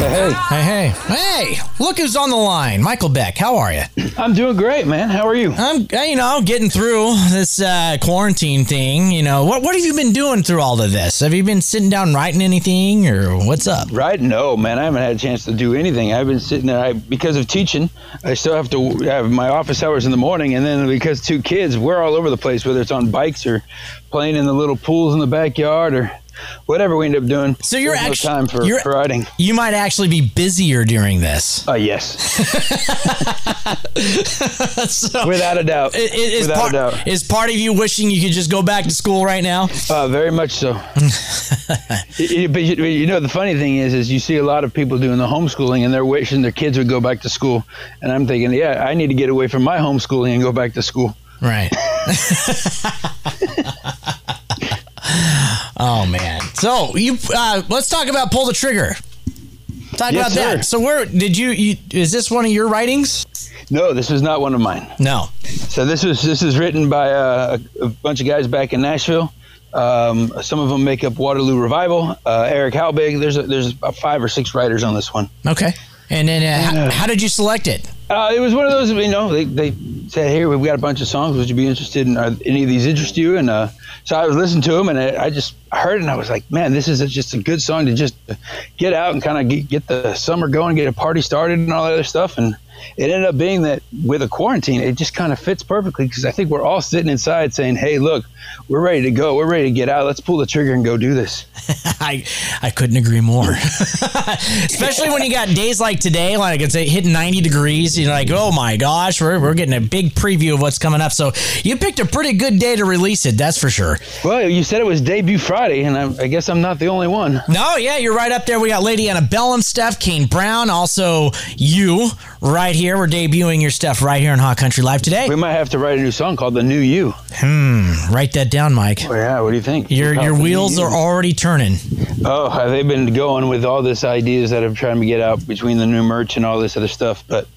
Hey, Hey, hey, hey! Look who's on the line. Michael Beck, how are you? I'm doing great, man. How are you? I'm, uh, you know, getting through this uh, quarantine thing. You know, what what have you been doing through all of this? Have you been sitting down writing anything, or what's up? Right? No, man. I haven't had a chance to do anything. I've been sitting there I, because of teaching. I still have to have my office hours in the morning, and then because two kids, we're all over the place, whether it's on bikes or playing in the little pools in the backyard or whatever we end up doing. So you're no time for, you're- for writing. You might actually be busier during this. Uh, yes, so, without a doubt. i- i- is, without part, a doubt. is part of you wishing you could just go back to school right now? Uh, very much so. Y- but you, you know, the funny thing is, is you see a lot of people doing the homeschooling, and they're wishing their kids would go back to school. And I'm thinking, yeah, I need to get away from my homeschooling and go back to school. Right. oh man. So you uh, let's talk about pull the trigger. Talk Yes, about that. So where did you, you? Is this one of your writings? No, this was not one of mine. No. So this was this is written by uh, a, a bunch of guys back in Nashville. Um, some of them make up Waterloo Revival. Uh, Eric Halbig. There's a, there's about five or six writers on this one. Okay. And then uh, how, how did you select it? Uh, it was one of those, you know, they, they said, hey, we've got a bunch of songs. Would you be interested in are any of these interest you? And uh, so I was listening to them and I, I just heard and I was like, man, this is a, just a good song to just get out and kind of get, get the summer going, get a party started and all that other stuff. And it ended up being that with a quarantine, it just kind of fits perfectly because I think we're all sitting inside saying, hey, look, we're ready to go. We're ready to get out. Let's pull the trigger and go do this. I I couldn't agree more. Especially when you got days like today, like it's hitting 90 degrees. You're like, oh my gosh, we're, we're getting a big preview of what's coming up. So you picked a pretty good day to release it, that's for sure. Well, you said it was debut Friday, and I, I guess I'm not the only one. No, yeah, you're right up there. We got Lady Antebellum and stuff, Kane Brown, also you right here. We're debuting your stuff right here on Hot Country Live today. We might have to write a new song called "The New You." Hmm. Write that down, Mike. Oh, yeah, what do you think? Your your wheels are already turning. Oh, they've they been going with all this ideas that I'm trying to get out between the new merch and all this other stuff? But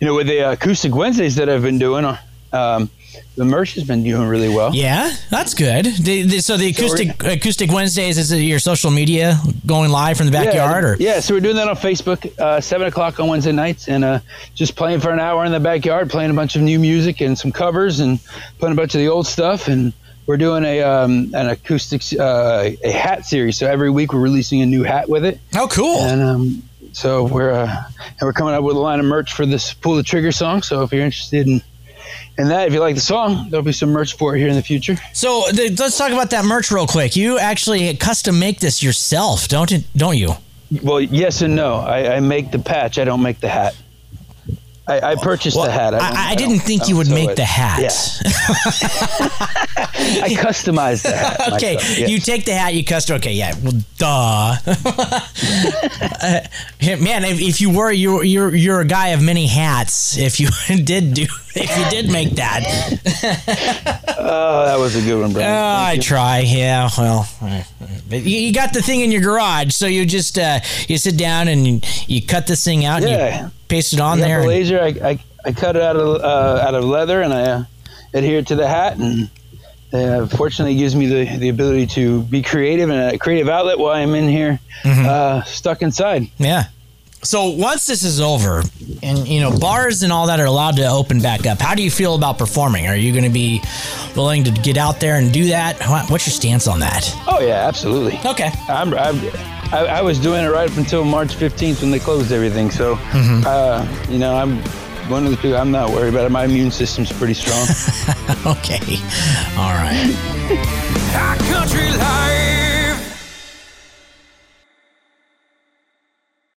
you know, with the uh, acoustic Wednesdays that I've been doing, um, the merch has been doing really well. Yeah, that's good. The, the, so the acoustic acoustic Wednesdays is it your social media going live from the backyard or yeah, so we're doing that on Facebook, uh, seven o'clock on Wednesday nights, and uh, just playing for an hour in the backyard, playing a bunch of new music and some covers, and playing a bunch of the old stuff. And we're doing a um, an acoustic uh, a hat series. So every week we're releasing a new hat with it. oh cool. And um, so we're uh, and we're coming up with a line of merch for this pull the trigger song. So if you're interested in in that, if you like the song, there'll be some merch for it here in the future. So the, let's talk about that merch real quick. You actually custom make this yourself, don't it? Don't you? Well, yes and no. I, I make the patch. I don't make the hat. I, I purchased Well, the hat. don't- I, I, didn't think I you would make it. the hat. Yeah. I customized the hat. okay, you take the hat, you custom. Okay, yeah, well, duh. Uh, man, if, if you were you're you're you're a guy of many hats. If you did do, if you did make that, Oh, that was a good one, bro. Oh, I try. Yeah. Well, uh, but you, you got the thing in your garage, so you just uh, you sit down and you, you cut this thing out and Yeah. you paste it on got there. the and- laser. I, I, I cut it out of uh, out of leather and I uh, adhere it to the hat and. Uh, fortunately, gives me the, the ability to be creative and a creative outlet while I'm in here, Mm-hmm. uh, stuck inside. yeah. So once this is over, and you know bars and all that are allowed to open back up, how do you feel about performing? Are you going to be willing to get out there and do that? What's your stance on that? Oh yeah, absolutely. Okay. I'm, I'm, I, I was doing it right up until March 15th when they closed everything. So, Mm-hmm. uh, you know, I'm one of the people. I'm not worried about it. My immune system's pretty strong. Okay. All right. High country life.